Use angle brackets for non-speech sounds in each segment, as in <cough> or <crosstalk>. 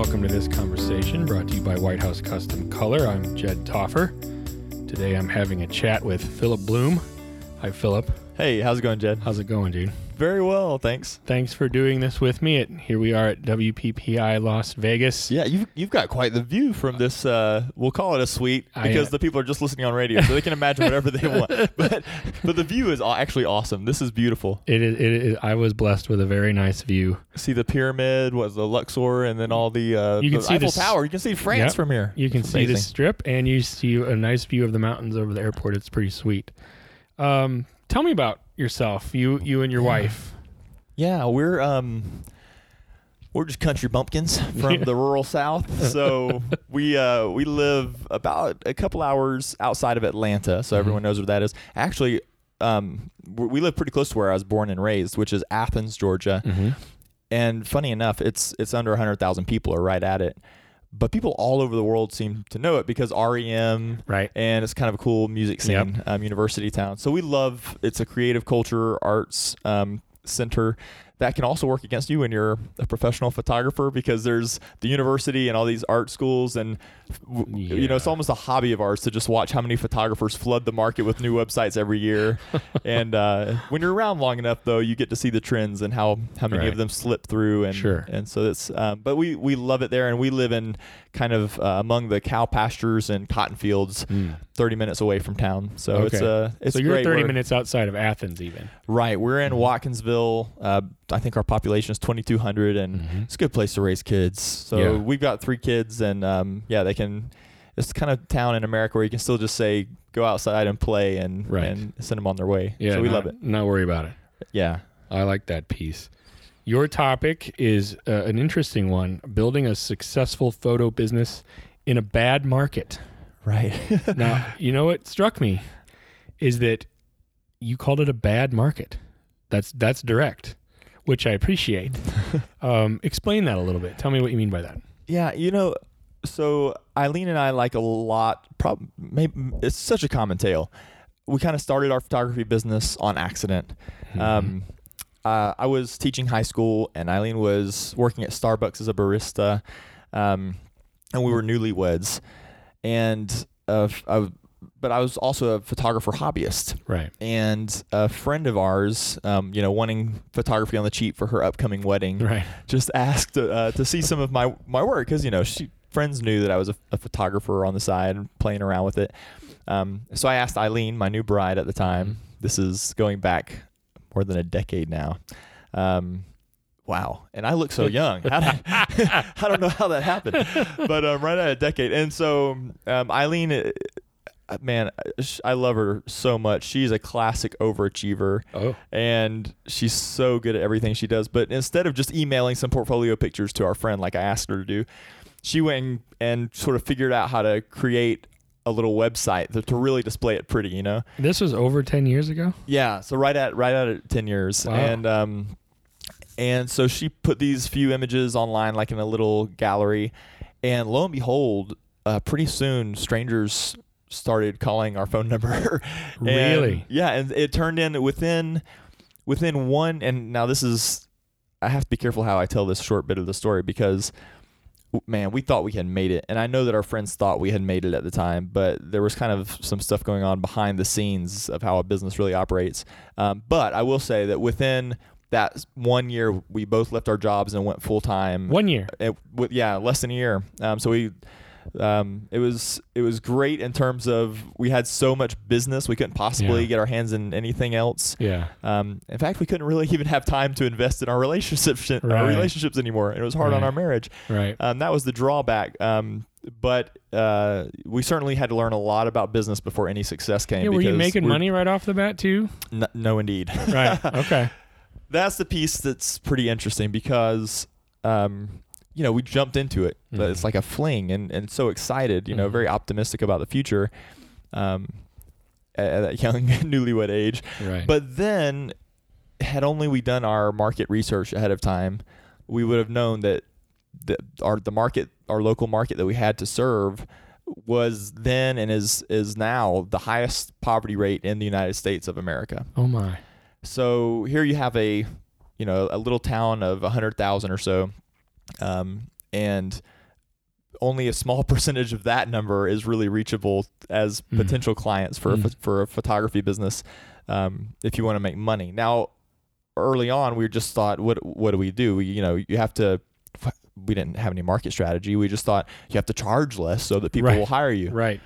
welcome to this conversation brought to you by White House Custom Color. I'm Jed Taufer. Today I'm having a chat with Philip Blume. Hi, Philip. Hey, how's it going, Jed? How's it going, dude? Very well, thanks. Thanks for doing this with me. At, here we are at WPPI Las Vegas. Yeah, you've, you've got quite the view from this. Uh, we'll call it a suite I, because uh, the people are just listening on radio, so they can imagine whatever they <laughs> want. But but the view is actually awesome. This is beautiful. It is, it is, I was blessed with a very nice view. See the pyramid, was the Luxor, and then all the uh, You can the see Eiffel this- Tower. You can see France Yep. from here. You can It's see the strip and you see a nice view of the mountains over the airport. It's pretty sweet. Um, tell me about yourself, you you and your Yeah. wife. Yeah, we're um we're just country bumpkins <laughs> from Yeah. the rural south. So <laughs> we uh we live about a couple hours outside of Atlanta, so Mhm. everyone knows where that is. Actually, um we live pretty close to where I was born and raised, which is Athens, Georgia. Mm-hmm. And funny enough, it's it's under 100,000 people are right at it. But people all over the world seem to know it because REM Right. and it's kind of a cool music scene, Yep. um, university town. So we love it's a creative culture arts um, center that can also work against you when you're a professional photographer because there's the university and all these art schools and w- you know it's almost a hobby of ours to just watch how many photographers flood the market with new websites every year <laughs> and uh, when you're around long enough though you get to see the trends and how how many Right. of them slip through and Sure. and so it's um, but we we love it there and we live in kind of uh, among the cow pastures and cotton fields 30 minutes away from town. So it's Okay. uh it's so you're great. 30 We're- minutes outside of Athens, even. Right. We're in Mhm. Watkinsville. Uh, I think our population is 2,200 and Mhm. it's a good place to raise kids. So Yeah. we've got three kids and um, yeah, they can, it's kind of town in America where you can still just say, go outside and play and, Right. and send them on their way. Yeah, So we not, love it. Not worry about it. Yeah. I like that piece. Your topic is uh, an interesting one: building a successful photo business in a bad market. Right. <laughs> Now, you know what struck me is that you called it a bad market. That's that's direct, which I appreciate. <laughs> um, explain that a little bit. Tell me what you mean by that. Yeah, you know, so Eileen and I like a lot. Prob- maybe it's such a common tale. We kind of started our photography business on accident. Mm-hmm. Um, uh, I was teaching high school, and Eileen was working at Starbucks as a barista, um, and we were newlyweds. And uh, I w- but I was also a photographer hobbyist right. and a friend of ours, um, you know, wanting photography on the cheap for her upcoming wedding, Right. just asked uh, to see some of my my work because you know she friends knew that I was a, a photographer on the side and playing around with it. Um, so I asked Eileen, my new bride at the time. This is going back more than a decade now. Um, wow, and I look so young. Did- <laughs> <laughs> I don't know how that happened, but um, right at a decade. And so um, Eileen. uh, Man, I love her so much. She's a classic overachiever Oh. and she's so good at everything she does. But instead of just emailing some portfolio pictures to our friend like I asked her to do, she went and, and sort of figured out how to create a little website to, to really display it pretty, you know? This was over 10 years ago? Yeah. So right at right at it, ten years, Wow. and um, and so she put these few images online, like in a little gallery, and lo and behold, uh, pretty soon strangers started calling our phone number. <laughs> Really? yeah, and it turned in within within one. And now this is, I have to be careful how I tell this short bit of the story because. Man, we thought we had made it, and I know that our friends thought we had made it at the time, but there was kind of some stuff going on behind the scenes of how a business really operates. Um, but I will say that within that one year, we both left our jobs and went full time. One year. It, yeah, less than a year. Um, so we, um, it was it was great in terms of we had so much business we couldn't possibly Yeah. get our hands in anything else. Yeah. Um, in fact, we couldn't really <laughs> even have time to invest in our relationships <laughs> our relationships anymore. It was hard on our marriage. Right. Um, that was the drawback. Um, but uh, we certainly had to learn a lot about business before any success came. Yeah, were you making money right off the bat too? N- no, indeed. Right. <laughs> Okay. that's the piece that's pretty interesting because um, you know we jumped into it but Mhm. it's like a fling and, and so excited you know Mhm. very optimistic about the future um, at, at that young <laughs> newlywed age Right. but then had only we done our market research ahead of time we would have known that the, our the market our local market that we had to serve was then and is is now the highest poverty rate in the United States of America. oh my. So here you have a, you know, a little town of a hundred thousand or so, um, and only a small <laughs> percentage of that number is really reachable as Mm. potential clients for a, Mm. ph- for a photography business um, if you want to make money. Now, early on, we just thought, what what do we do? We, you know, you have to. We didn't have any market strategy. We just thought you have to charge less so that people Right. will hire you. Right.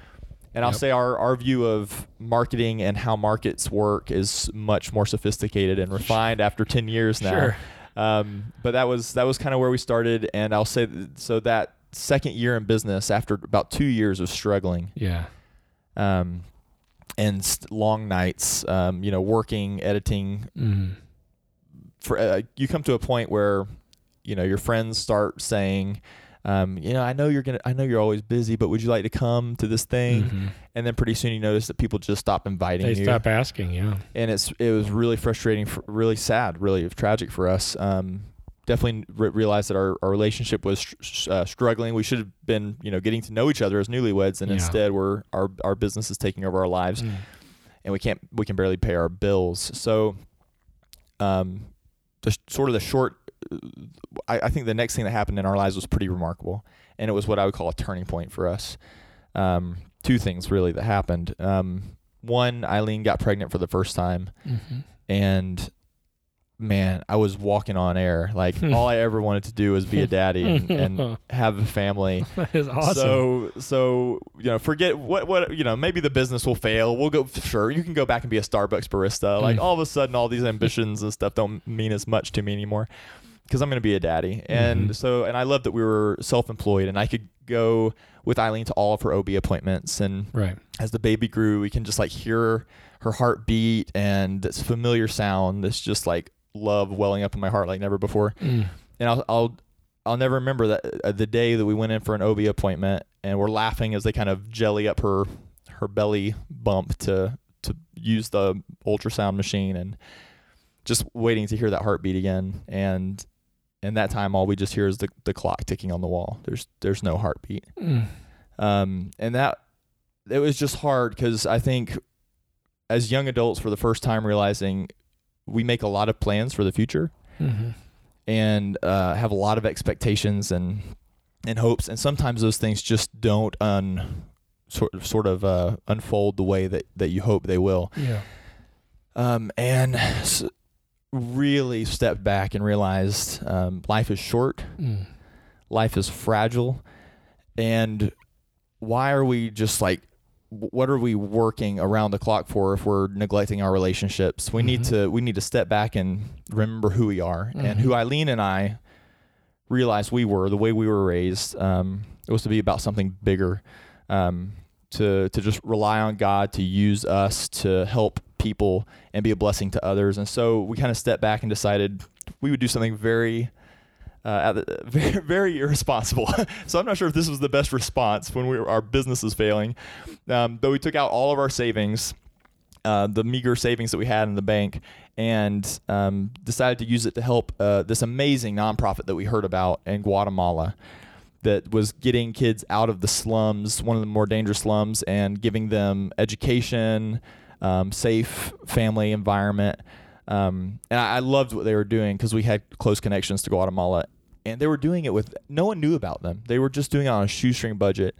And I'll say our, our view of marketing and how markets work is much more sophisticated and refined after 10 years now. Sure. Um, but that was that was kind of where we started. And I'll say so that second year in business, after about two years of struggling, Yeah. um, and st- long nights, um, you know, working, editing, Mm. for uh, you come to a point where you know your friends start saying. Um, you know, I know you're gonna. I know you're always busy, but would you like to come to this thing? Mhm. and then pretty soon you notice that people just stop inviting They you stop asking. Yeah. and it's it was really frustrating for, really sad really tragic for us um, definitely re- realized that our, our relationship was uh, struggling we should have been you know getting to know each other as newlyweds and Yeah. instead we're our our business is taking over our lives Mm. and we can't we can barely pay our bills so um the sort of the short I, I think the next thing that happened in our lives was pretty remarkable and it was what i would call a turning point for us um two things really that happened um one eileen got pregnant for the first time Mhm. and man i was walking on air like all i ever wanted to do was be a daddy and, and <laughs> have a family <laughs> that is awesome. so so you know, forget what what you know. Maybe the business will fail. We'll go sure. You can go back and be a Starbucks barista. Like Mm. all of a sudden, all these ambitions and stuff don't mean as much to me anymore because I'm going to be a daddy. And Mhm. so and I love that we were self-employed and I could go with Eileen to all of her OB appointments. And right. as the baby grew, we can just like hear her heartbeat and this familiar sound. This just like love welling up in my heart like never before Mm. and I'll I'll I'll never remember that uh, the day that we went in for an OB appointment and we're laughing as they kind of jelly up her her belly bump to to use the ultrasound machine and just waiting to hear that heartbeat again and and that time all we just hear is the, the clock ticking on the wall there's there's no heartbeat Mm. um and that it was just hard because I think as young adults for the first time realizing we make a lot of plans for the future Mhm. and uh, have a lot of expectations and and hopes, and sometimes those things just don't un sort of sort of uh, unfold the way that that you hope they will. Yeah. Um, and s- really stepped back and realized um, life is short, Mm. life is fragile, and why are we just like what are we working around the clock for if we're neglecting our relationships we need Mhm. to we need to step back and remember who we are and Mhm. who eileen and i realized we were the way we were raised um, it was to be about something bigger um, to to just rely on god to use us to help people and be a blessing to others and so we kind of stepped back and decided we would do something very uh, the, <laughs> very, very irresponsible. <laughs> so I'm not sure if this was the best response when we were, our business is failing. Um, but we took out all of our savings, uh, the meager savings that we had in the bank, and um, decided to use it to help uh, this amazing nonprofit that we heard about in Guatemala that was getting kids out of the slums, one of the more dangerous slums, and giving them education, um, safe family environment. Um, and I, I loved what they were doing because we had close connections to Guatemala, and they were doing it with no one knew about them. They were just doing it on a shoestring budget,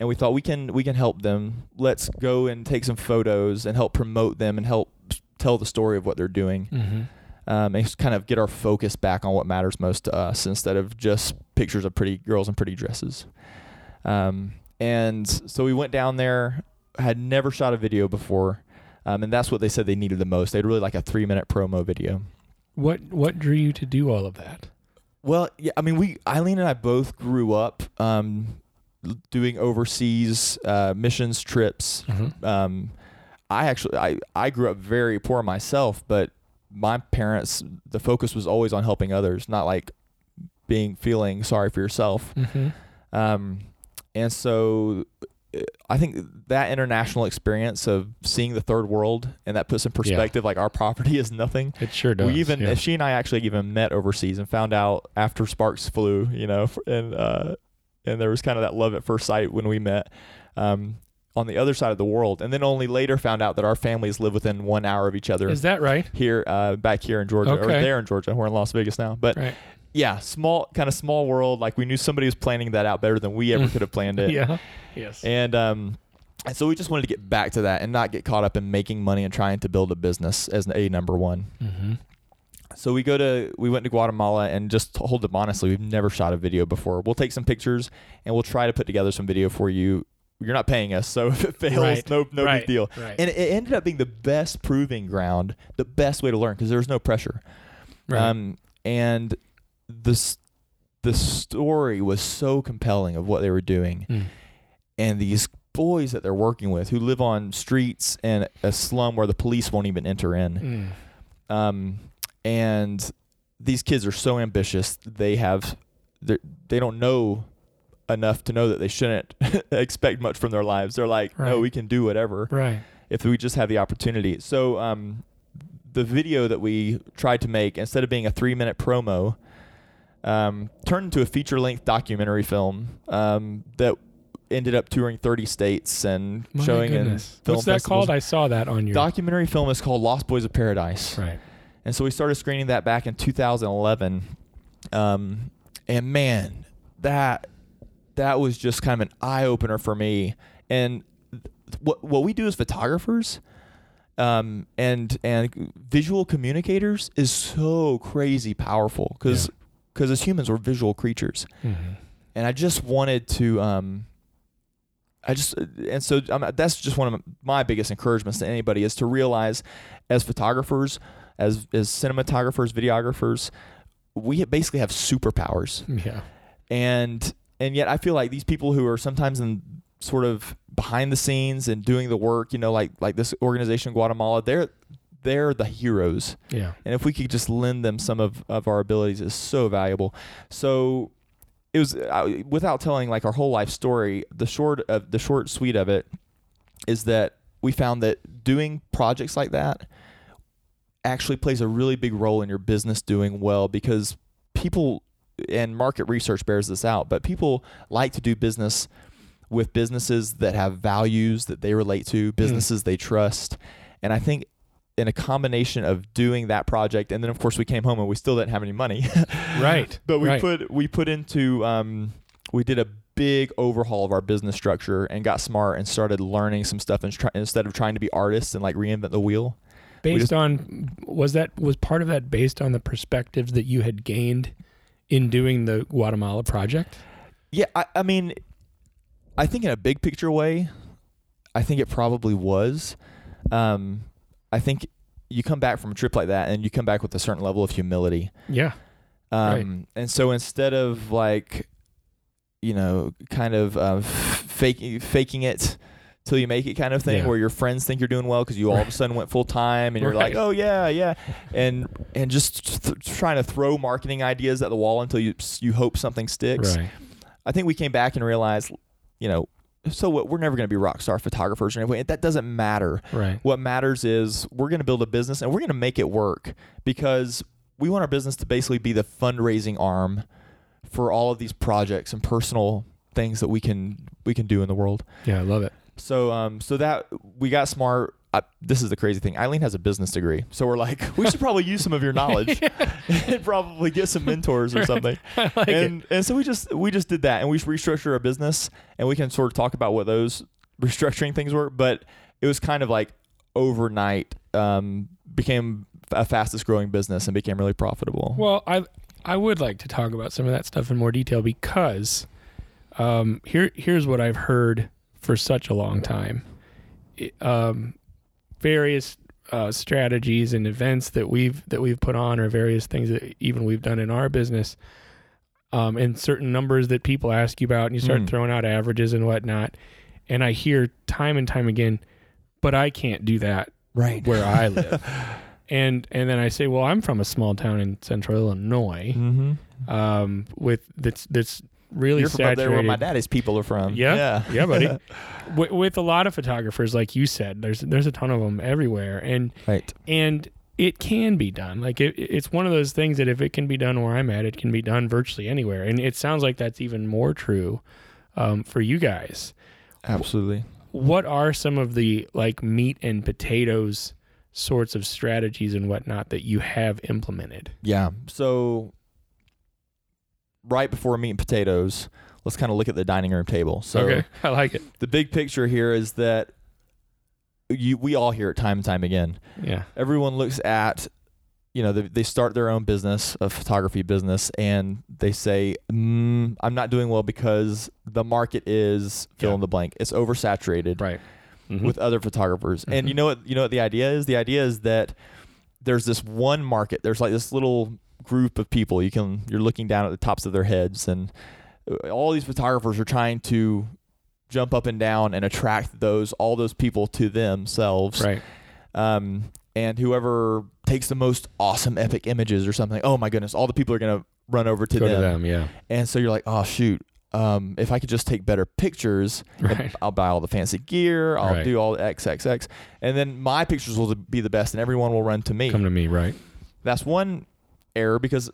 and we thought we can we can help them. Let's go and take some photos and help promote them and help tell the story of what they're doing. Mhm. Um, and kind of get our focus back on what matters most to us instead of just pictures of pretty girls in pretty dresses. Um, and so we went down there. Had never shot a video before. Um, and that's what they said they needed the most. They'd really like a three minute promo video. What What drew you to do all of that? Well, yeah, I mean, we Eileen and I both grew up um, doing overseas uh, missions trips. Mhm. Um, I actually I, I grew up very poor myself, but my parents the focus was always on helping others, not like being feeling sorry for yourself. Mhm. Um, and so I think that international experience of seeing the third world and that puts in perspective like our <laughs> property is nothing. It sure does. We even yeah. she and I actually even met overseas and found out after Sparks flew, you know, and uh, and there was kind of that love at first sight when we met. Um, on the other side of the world, and then only later found out that our families live within one hour of each other Is that right? here, uh, back here in Georgia, or there in Georgia. We're in Las Vegas now, but Right. yeah, small kind of small world. Like we knew somebody was planning that out better than we ever could have planned it. <laughs> yeah. Yes. And um, and so we just wanted to get back to that and not get caught up in making money and trying to build a business as a number one. mm-hmm. So we go to we went to Guatemala and just hold them honestly, we've never shot a video before. We'll take some pictures and we'll try to put together some video for you. You're not paying us, so <laughs> if it fails, Right. no no Right. big deal. Right. And it ended up being the best proving ground, the best way to learn because there was no pressure. right. Um, and the the story was so compelling of what they were doing, Mm. and these boys that they're working with who live on streets and a slum where the police won't even enter in. Mm. Um, and these kids are so ambitious. They have they don't know enough to know that they shouldn't <laughs> expect much from their lives. They're like, no, we can do whatever Right. if we just have the opportunity. So um, the video that we tried to make, instead of being a three minute promo, um, turned into a feature length documentary film um, that ended up touring 30 states and My showing goodness. in film What's that festivals. called? I saw that on your. Documentary film is called Lost Boys of Paradise. right. And so we started screening that back in 2011. Um, and man, that that was just kind of an eye opener for me. And what what we do as photographers um, and and visual communicators is so crazy powerful because Yeah. as humans we're visual creatures. Mm-hmm. And I just wanted to um, I just and so um, that's just one of my biggest encouragements to anybody is to realize as photographers, as as cinematographers, videographers, we basically have superpowers, Yeah. and and yet I feel like these people who are sometimes in sort of behind the scenes and doing the work, you know, like like this organization in Guatemala, they're they're the heroes. Yeah. And if we could just lend them some of, of our abilities, is so valuable. So it was uh, without telling like our whole life story. The short of the short sweet of it is that we found that doing projects like that actually plays a really big role in your business doing well because people and market research bears this out, but people like to do business with businesses that have values that they relate to, businesses they trust. And I think in a combination of doing that project and then of course we came home and we still didn't have any money. <laughs> Right. but we right. put we put into um we did a big overhaul of our business structure and got smart and started learning some stuff and try, instead of trying to be artists and like reinvent the wheel. based just- on was that was part of that based on the perspectives that you had gained in doing the Guatemala project? Yeah, I, I mean, I think in a big picture way, I think it probably was. Um, I think you come back from a trip like that and you come back with a certain level of humility. Yeah. Um, And so instead of like, you know, kind of uh, faking faking it till you make it kind of thing, Yeah. where your friends think you're doing well because you all of a sudden went full time and you're like, oh yeah, yeah, and and just th- trying to throw marketing ideas at the wall until you you hope something sticks. Right. I think we came back and realized, you know, so what? We're never going to be rock star photographers or anything. That doesn't matter. Right. What matters is we're going to build a business and we're going to make it work because we want our business to basically be the fundraising arm for all of these projects and personal things that we can we can do in the world. Yeah, I love it. So um so that we got smart. I, this is the crazy thing. Eileen has a business degree, so we're like, we should probably use some of your knowledge <laughs> <laughs> and probably get some mentors or something <laughs> like it. and and so we just we just did that and we restructured our business and we can sort of talk about what those restructuring things were but it was kind of like overnight um, became a fastest growing business and became really profitable Well, I I would like to talk about some of that stuff in more detail because um, here here's what I've heard for such a long time. It- um, various uh, strategies and events that we've that we've put on, or various things that even we've done in our business, um, and certain numbers that people ask you about, and you start Mm. throwing out averages and whatnot. And I hear time and time again, but I can't do that right where I <laughs> live. and and then I say, well, I'm from a small town in central Illinois, mm-hmm. um, with that's that's really you're from up there where my daddy's people are from Yeah, yeah <laughs> yeah, buddy. <laughs> with, with a lot of photographers, like you said, there's there's a ton of them everywhere, and right and it can be done. Like it, it's one of those things that if it can be done where I'm at, it can be done virtually anywhere. And it sounds like that's even more true um, for you guys. absolutely What are some of the like meat and potatoes sorts of strategies and whatnot that you have implemented? yeah so right before meat and potatoes, let's kind of look at the dining room table. So okay, <laughs> I like it. the big picture here is that you we all hear it time and time again. Yeah. Everyone looks at you know they, they start their own business a photography business and they say mm, i'm not doing well because the market is fill Yeah. in the blank it's oversaturated Right. Mhm. with other photographers and you know what you know what the idea is the idea is that there's this one market there's like this little group of people you can you're looking down at the tops of their heads and uh, all these photographers are trying to jump up and down and attract those all those people to themselves right. um, and whoever takes the most awesome epic images or something oh my goodness all the people are going to run over to Go them. to them. Yeah. and so you're like oh shoot um, if i could just take better pictures Right. <laughs> i'll buy all the fancy gear i'll Right. do all the xxx and then my pictures will be the best and everyone will run to me Come to me. Right. that's one error because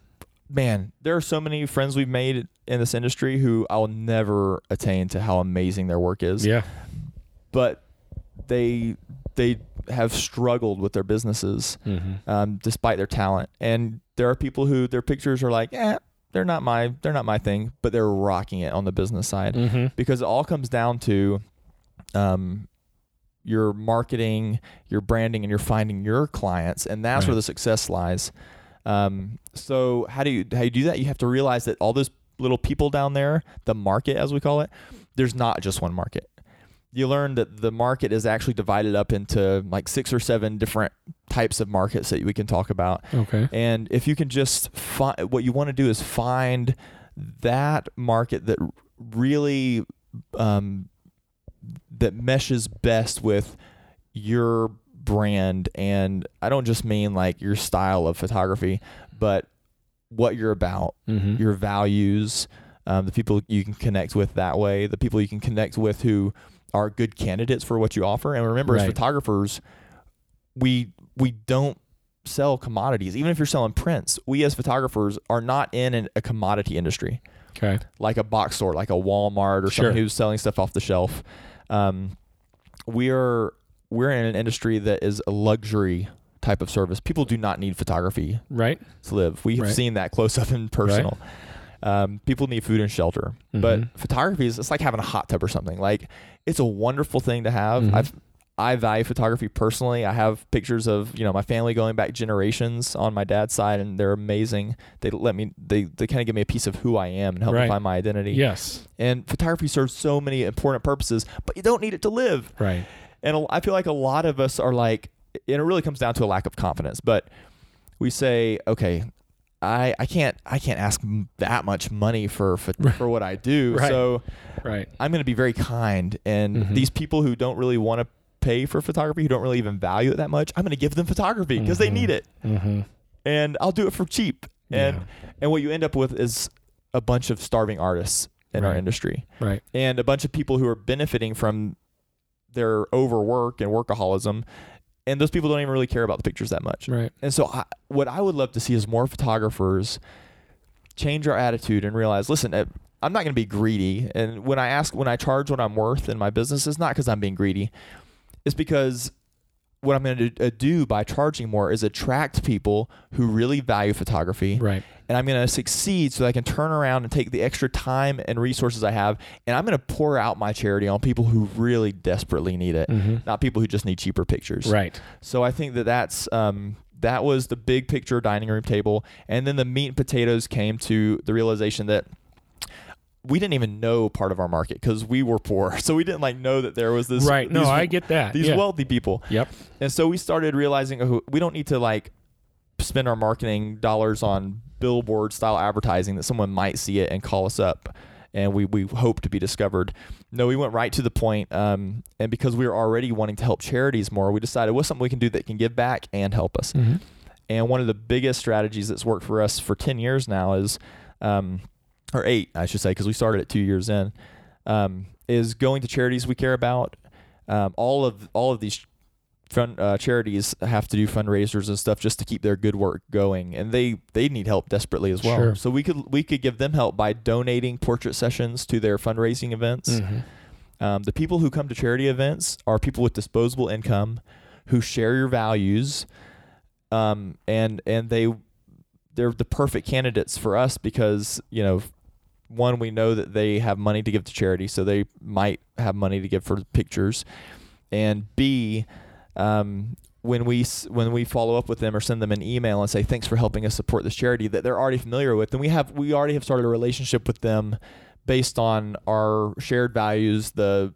man there are so many friends we've made in this industry who i'll never attain to how amazing their work is Yeah. but they they have struggled with their businesses Mm-hmm. um, despite their talent. And there are people who their pictures are like, eh, they're not my they're not my thing, but they're rocking it on the business side Mm-hmm. because it all comes down to um, your marketing, your branding, and you're finding your clients, and that's Right. where the success lies. Um, so how do you how you do that? You have to realize that all those little people down there, the market as we call it, there's not just one market. You learn that the market is actually divided up into like six or seven different types of markets that we can talk about. Okay. And if you can just find what you want to do is find that market that really um, that meshes best with your brand and I don't just mean like your style of photography, but what you're about, Mm-hmm. your values, um, the people you can connect with that way, the people you can connect with who are good candidates for what you offer. And remember, as photographers, we we don't sell commodities. Even if you're selling prints, we as photographers are not in an, a commodity industry Okay. like a box store, like a Walmart or Sure. someone who's selling stuff off the shelf. Um, we're we're in an industry that is a luxury type of service. People do not need photography Right. to live. We have Right. seen that close up and personal. Um, people need food and shelter, Mhm. but photography is it's like having a hot tub or something. Like it's a wonderful thing to have. Mhm. I've I value photography personally. I have pictures of you know my family going back generations on my dad's side, and they're amazing. They let me they they kind of give me a piece of who I am and help me find my identity. Yes. And photography serves so many important purposes, but you don't need it to live. Right. And I feel like a lot of us are like, and it really comes down to a lack of confidence. But we say, okay, I, I can't I can't ask that much money for for, <laughs> Right. for what I do. Right. So Right. I'm going to be very kind. And Mhm. these people who don't really want to pay for photography, who don't really even value it that much, I'm going to give them photography because they Mhm. need it, Mm-hmm. and I'll do it for cheap. And Yeah. and what you end up with is a bunch of starving artists in our industry Right. and a bunch of people who are benefiting from their overwork and workaholism and those people don't even really care about the pictures that much. Right. and so I, what i would love to see is more photographers change our attitude and realize listen uh, i'm not going to be greedy. And when i ask when i charge what i'm worth in my business it's not because i'm being greedy. It's because what i'm going to do by charging more is attract people who really value photography Right. and I'm going to succeed so that I can turn around and take the extra time and resources I have, and I'm going to pour out my charity on people who really desperately need it, Mm-hmm. not people who just need cheaper pictures. Right. So I think that that's um, that was the big picture dining room table, and then the meat and potatoes came to the realization that we didn't even know part of our market because we were poor, <laughs> so we didn't like know that there was this right. No, these- I get that. these yeah. wealthy people. Yep. And so we started realizing oh, we don't need to like spend our marketing dollars on billboard style advertising that someone might see it and call us up and we, we hope to be discovered. No, we went right to the point, um, and because we were already wanting to help charities more, we decided what's something we can do that can give back and help us. Mm-hmm. And one of the biggest strategies that's worked for us for 10 years now is, um, or eight, I should say, because we started it two years in, um, is going to charities we care about. Um, all of all of these fun, uh, charities have to do fundraisers and stuff just to keep their good work going, and they they need help desperately as well. Sure. So we could we could give them help by donating portrait sessions to their fundraising events. Mm-hmm. Um, the people who come to charity events are people with disposable income who share your values, um, and and they they're the perfect candidates for us because you know one, we know that they have money to give to charity, so they might have money to give for pictures, and B, um, when we when we follow up with them or send them an email and say thanks for helping us support this charity that they're already familiar with, then we have we already have started a relationship with them based on our shared values. The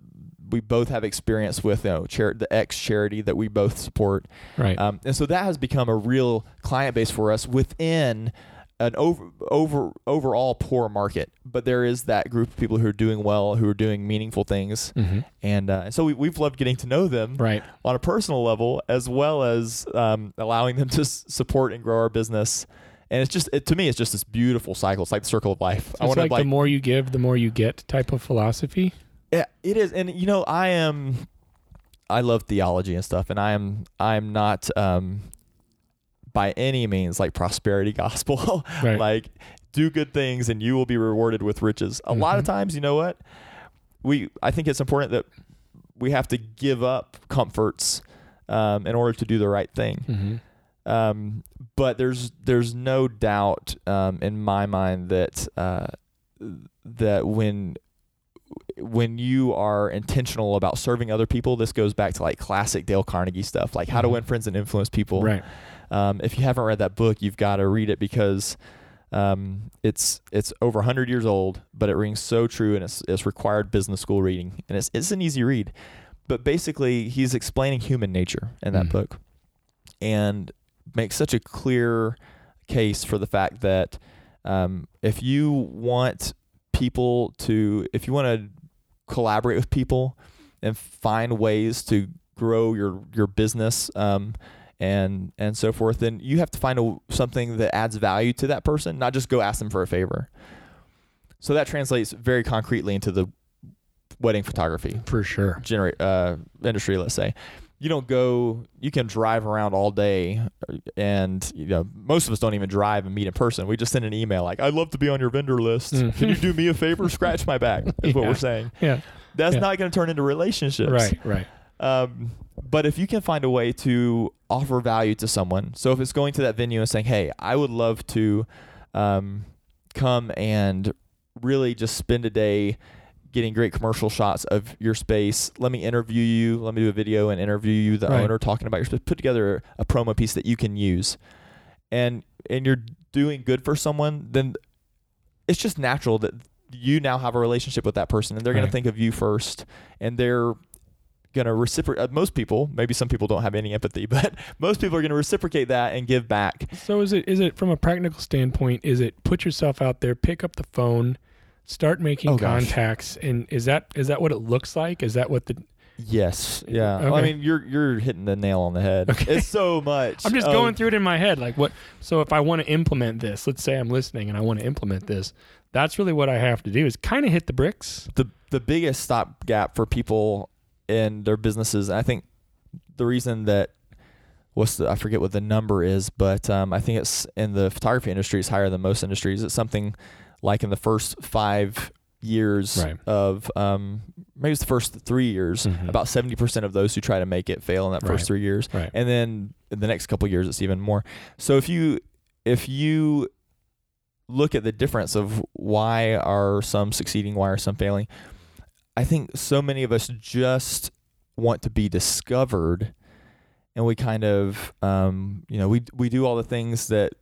we both have experience with you know char- the X charity that we both support, Right. um, and so that has become a real client base for us within an over over overall poor market. But there is that group of people who are doing well, who are doing meaningful things, hmm and uh, so we, we've loved getting to know them Right. on a personal level, as well as um, allowing them to s- support and grow our business. And it's just it, to me, it's just this beautiful cycle. It's like the circle of life. I it's want like, like the more you give, the more you get type of philosophy. yeah, it is, and you know, I am, I love theology and stuff, and I am, I am not, um, by any means like prosperity gospel, <laughs> Right. like do good things and you will be rewarded with riches. A lot of Mhm. times, you know what, we, I think it's important that we have to give up comforts, um, in order to do the right thing. hmm Um, but there's there's no doubt um, in my mind that uh, that when when you are intentional about serving other people, this goes back to like classic Dale Carnegie stuff, like how to Mhm. win friends and influence people. Right. Um, if you haven't read that book, you've got to read it because um, it's it's over 100 years old, but it rings so true, and it's it's required business school reading, and it's it's an easy read. But basically, he's explaining human nature in that Mhm. book, and makes such a clear case for the fact that um, if you want people to, if you want to collaborate with people and find ways to grow your your business um, and and so forth, then you have to find a, something that adds value to that person, not just go ask them for a favor. So that translates very concretely into the wedding photography For sure. generate uh, industry. Let's say you don't go, you can drive around all day, and you know most of us don't even drive and meet in person. We just send an email like, "I'd love to be on your vendor list. Mm. Can you <laughs> do me a favor? Scratch my back." Is what we're saying. Yeah. That's Yeah. not going to turn into relationships, Right. Right. Um, but if you can find a way to offer value to someone, so if it's going to that venue and saying, "Hey, I would love to um, come and really just spend a day getting great commercial shots of your space. Let me interview you. Let me do a video and interview you, the Right. owner, talking about your space. Put together a promo piece that you can use, and and you're doing good for someone. Then it's just natural that you now have a relationship with that person, and they're going to think of you first, and they're going to reciprocate. Uh, most people, maybe some people don't have any empathy, <laughs> but most people are going to reciprocate that and give back. So is it is it from a practical standpoint? Is it put yourself out there, pick up the phone, start making Oh, gosh. contacts, and is that is that what it looks like? Is that what the Yes, yeah. Well, I mean, you're you're hitting the nail on the head. Okay. It's so much. <laughs> I'm just of- going through it in my head. Like what? So if I want to implement this, let's say I'm listening and I want to implement this, that's really what I have to do is kind of hit the bricks. the the biggest stopgap for people in their businesses. I think the reason that what's the I forget what the number is, but um, I think it's in the photography industry is higher than most industries. It's something like in the first five years Right. of um, maybe it's the first three years. Mhm. About seventy percent of those who try to make it fail in that first Right. three years, Right. and then in the next couple of years it's even more. So if you if you look at the difference of why are some succeeding, why are some failing, I think so many of us just want to be discovered, and we kind of, um, you know, we we do all the things that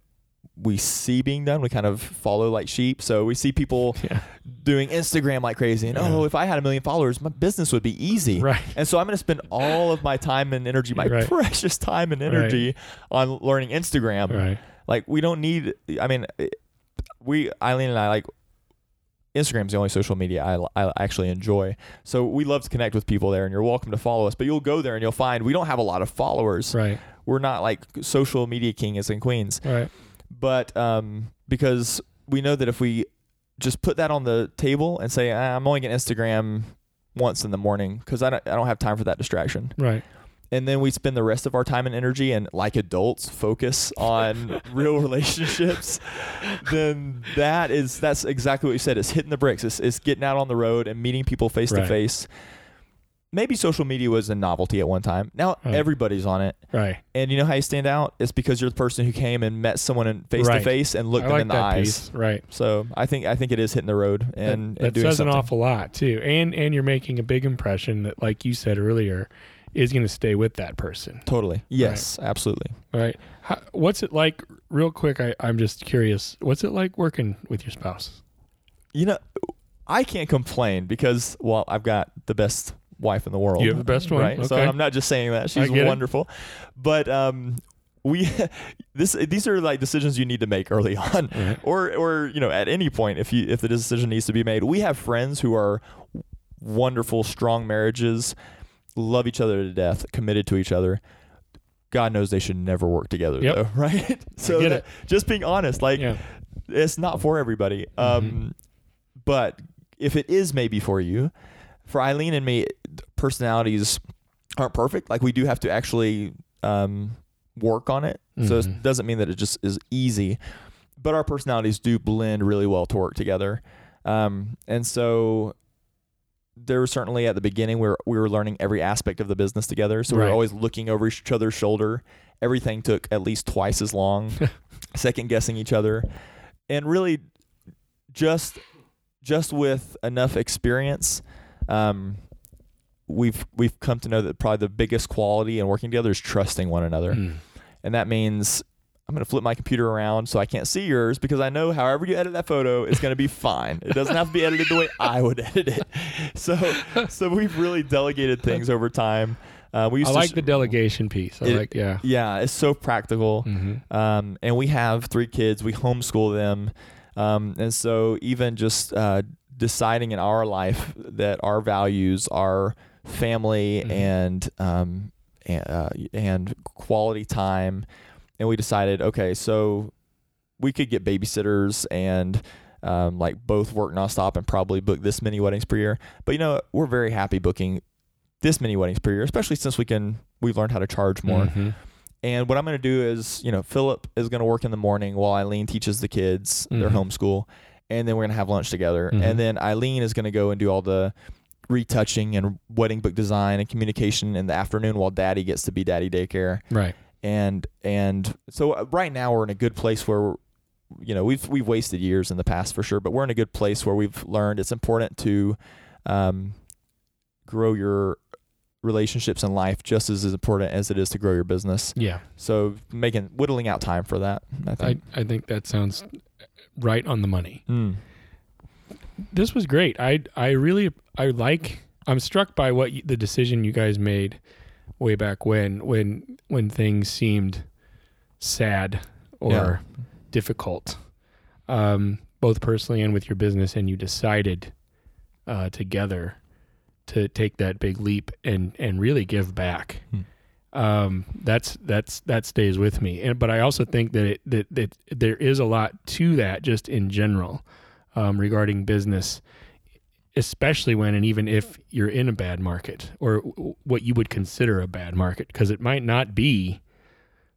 we see being done. We kind of follow like sheep. So we see people <laughs> Yeah. doing Instagram like crazy, and Yeah. oh, if I had a million followers, my business would be easy. Right. And so I'm going to spend all of my time and energy, my Right. precious time and energy, on learning Instagram. Right. Like we don't need. I mean, we Eileen and I like Instagram's the only social media I, I actually enjoy. So we love to connect with people there, and you're welcome to follow us. But you'll go there and you'll find we don't have a lot of followers. Right. We're not like social media kings and queens. Right. But um, because we know that if we just put that on the table and say ah, I'm only getting Instagram once in the morning because I don't, I don't have time for that distraction Right. And then we spend the rest of our time and energy and like adults focus on <laughs> real relationships then that is that's exactly what you said it's hitting the bricks it's, it's getting out on the road and meeting people face to face maybe social media was a novelty at one time. Now Right. everybody's on it. Right. And you know how you stand out? It's because you're the person who came and met someone in face to face and looked I them like in the eyes. piece. Right. So I think I think it is hitting the road and, that, and that doing says something. an awful lot too. And and you're making a big impression that, like you said earlier, is going to stay with that person. Totally. Yes, absolutely. Right. How, what's it like? Real quick, I, I'm just curious. What's it like working with your spouse? You know, I can't complain because well, I've got the best wife in the world. You have the best one? right? Okay. So I'm not just saying that she's get it. wonderful, but um, we <laughs> this these are like decisions you need to make early <laughs> on, Right. or or you know at any point if you if the decision needs to be made. We have friends who are wonderful, strong marriages, love each other to death, committed to each other. God knows they should never work together, Yep. though, <laughs> right? So that- just being honest, like Yeah. it's not for everybody. Um, but if it is maybe for you, for Eileen and me, personalities aren't perfect. Like we do have to actually um, work on it. So Mhm. it doesn't mean that it just is easy, but our personalities do blend really well to work together. Um, and so there was certainly at the beginning where we were learning every aspect of the business together. So we Right. were always looking over each other's shoulder. Everything took at least twice as long, <laughs> second guessing each other, and really just just with enough experience, um, we've we've come to know that probably the biggest quality in working together is trusting one another, Mm. and that means. I'm gonna flip my computer around so I can't see yours because I know however you edit that photo, it's gonna be fine. It doesn't have to be edited the way I would edit it. <laughs> So, so we've really delegated things over time. Uh, we used I to like sh- the delegation piece. I It- like, yeah. yeah, it's so practical. Mm-hmm. Um, and we have three kids. We homeschool them, um, and so even just uh, deciding in our life that our values are family Mhm. and um, and, uh, and quality time, and we decided, okay, so we could get babysitters and um, like both work nonstop and probably book this many weddings per year. But you know, we're very happy booking this many weddings per year, especially since we can we've learned how to charge more. Mhm. And what I'm going to do is, you know, Philip is going to work in the morning while Eileen teaches the kids their Mhm. homeschool, and then we're going to have lunch together. Mhm. And then Eileen is going to go and do all the retouching and wedding book design and communication in the afternoon while Daddy gets to be Daddy daycare. Right. And and so uh, right now we're in a good place where. You know, we've we've wasted years in the past for sure, but we're in a good place where we've learned it's important to um, grow your relationships in life just as, as important as it is to grow your business. Yeah. So making whittling out time for that. I I, think. I think that sounds right on the money. Mm. This was great. I I really I like I'm struck by what you, the decision you guys made way back when when when things seemed sad or Yeah. difficult um both personally and with your business and you decided uh together to take that big leap and and really give back Hmm. um that's that's that stays with me and but i also think that it that, that there is a lot to that just in general um regarding business especially when and even if you're in a bad market or what you would consider a bad market because it might not be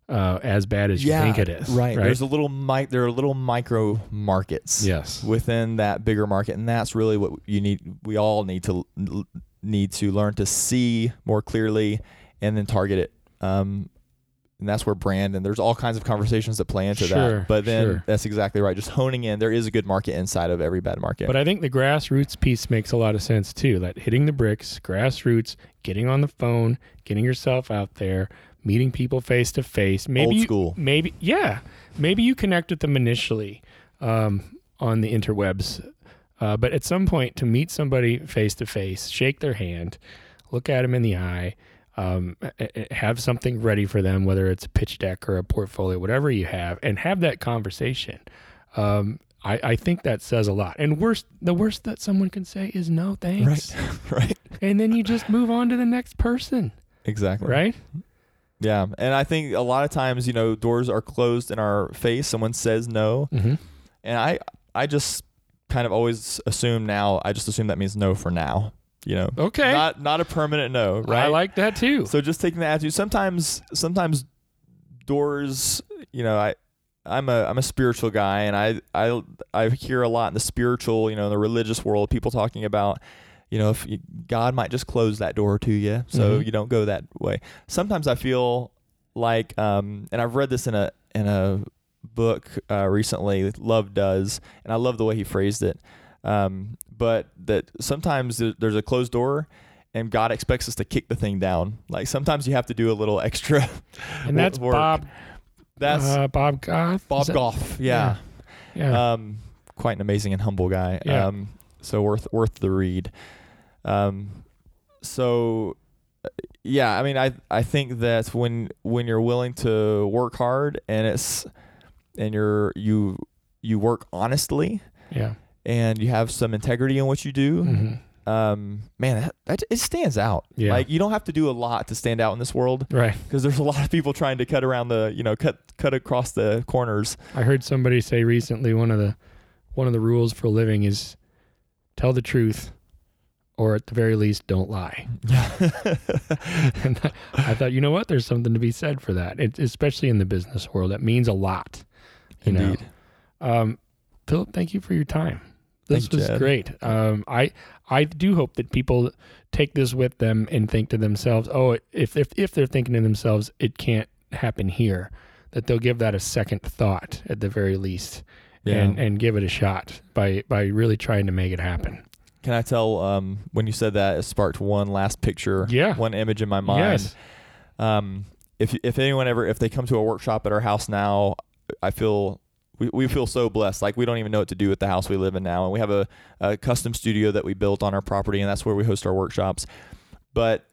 uh, as bad as you think it is Right. right There's a little mic. There are little micro markets. yes Within that bigger market, and that's really what you need. We all need to need to learn to see more clearly, and then target it. Um, and that's where brand and there's all kinds of conversations that play into Sure, that. But then sure. that's exactly right. Just honing in. There is a good market inside of every bad market. But I think the grassroots piece makes a lot of sense too. That hitting the bricks, grassroots, getting on the phone, getting yourself out there, meeting people face to face. Maybe Old you- school. Maybe yeah. Maybe you connect with them initially um, on the interwebs, uh, but at some point to meet somebody face to face, shake their hand, look at them in the eye. Um, have something ready for them, whether it's a pitch deck or a portfolio, whatever you have, and have that conversation. Um, I, I think that says a lot. And worst, the worst that someone can say is no thanks, right. <laughs> right. and then you just move on to the next person, Exactly. right? Yeah, and I think a lot of times, you know, doors are closed in our face. Someone says no, Mm-hmm. and I, I just kind of always assume now. I just assume that means no for now. You know, Okay, not not a permanent no, right? I like that too. So just taking the attitude. Sometimes, sometimes doors. You know, I. I'm a I'm a spiritual guy, and I I I hear a lot in the spiritual, you know, in the religious world, people talking about, you know, if you, God might just close that door to you, so Mhm. you don't go that way. Sometimes I feel like, um, and I've read this in a in a book uh, recently, Love Does, and I love the way he phrased it. Um, but that sometimes there's a closed door, and God expects us to kick the thing down. Like sometimes you have to do a little <laughs> extra. And that's work. Bob. That's uh, Bob Goff. Bob that- Goff. Yeah. Yeah. Um, quite an amazing and humble guy. Yeah. Um, so worth worth the read. Um, so uh, yeah, I mean, I I think that when when you're willing to work hard and it's and you're you you work honestly yeah. And you have some integrity in what you do, hmm um, man, that, that it stands out. Yeah. Like you don't have to do a lot to stand out in this world Right. because there's a lot of people trying to cut around the you know cut cut across the corners. I heard somebody say recently one of the one of the rules for living is tell the truth, or at the very least, don't lie. <laughs> Yeah. <laughs> and I- thought, you know what? There's something to be said for that, it, especially in the business world. That means a lot. You know. Indeed. Um, Philip, thank you for your time. This Thank you, was Jed. great. Um, I I do hope that people take this with them and think to themselves, oh, if if if they're thinking to themselves, it can't happen here, that they'll give that a second thought at the very least, and and give it a shot by by really trying to make it happen. Can I tell um, when you said that it sparked one last picture, Yeah. one image in my mind. Yes. Um, if if anyone ever if they come to a workshop at our house now, I feel we, we feel so blessed. Like we don't even know what to do with the house we live in now, and we have a, a custom studio that we built on our property, and that's where we host our workshops. But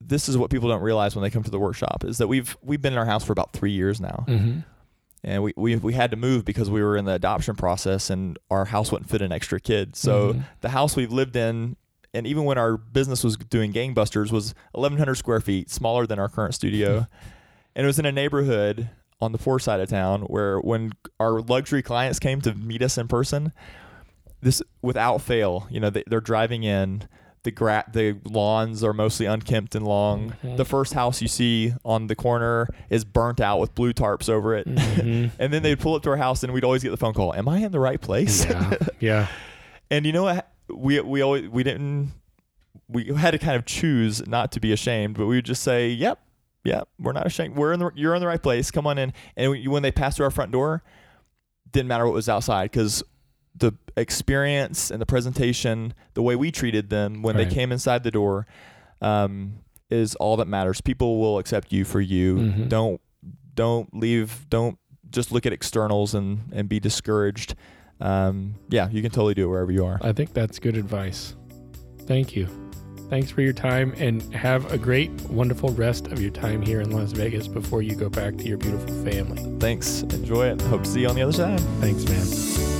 this is what people don't realize when they come to the workshop is that we've we've been in our house for about three years now, hmm and we, we we had to move because we were in the adoption process, and our house wouldn't fit an extra kid. So Mhm. the house we've lived in and even when our business was doing gangbusters was 1100 square feet smaller than our current studio <laughs> and it was in a neighborhood on the poor side of town where when our luxury clients came to meet us in person this without fail you know they, they're driving in. The gra- the lawns are mostly unkempt and long. The first house you see on the corner is burnt out with blue tarps over it. Mhm. <laughs> and then they'd pull up to our house and we'd always get the phone call am i in the right place? Yeah, <laughs> yeah, and you know what? We we always we didn't we had to kind of choose not to be ashamed, but we would just say, "Yep, yep, we're not ashamed. We're in the you're in the right place. Come on in." And when they passed through our front door, didn't matter what was outside because the experience and the presentation, the way we treated them when Right. they came inside the door, um, is all that matters. People will accept you for you. Mhm. Don't don't leave. Don't just look at externals and and be discouraged. Um, yeah, you can totally do it wherever you are. I think that's good advice. Thank you. Thanks for your time and have a great, wonderful rest of your time here in Las Vegas before you go back to your beautiful family. Thanks. Enjoy it. Hope to see you on the other side. Thanks, man.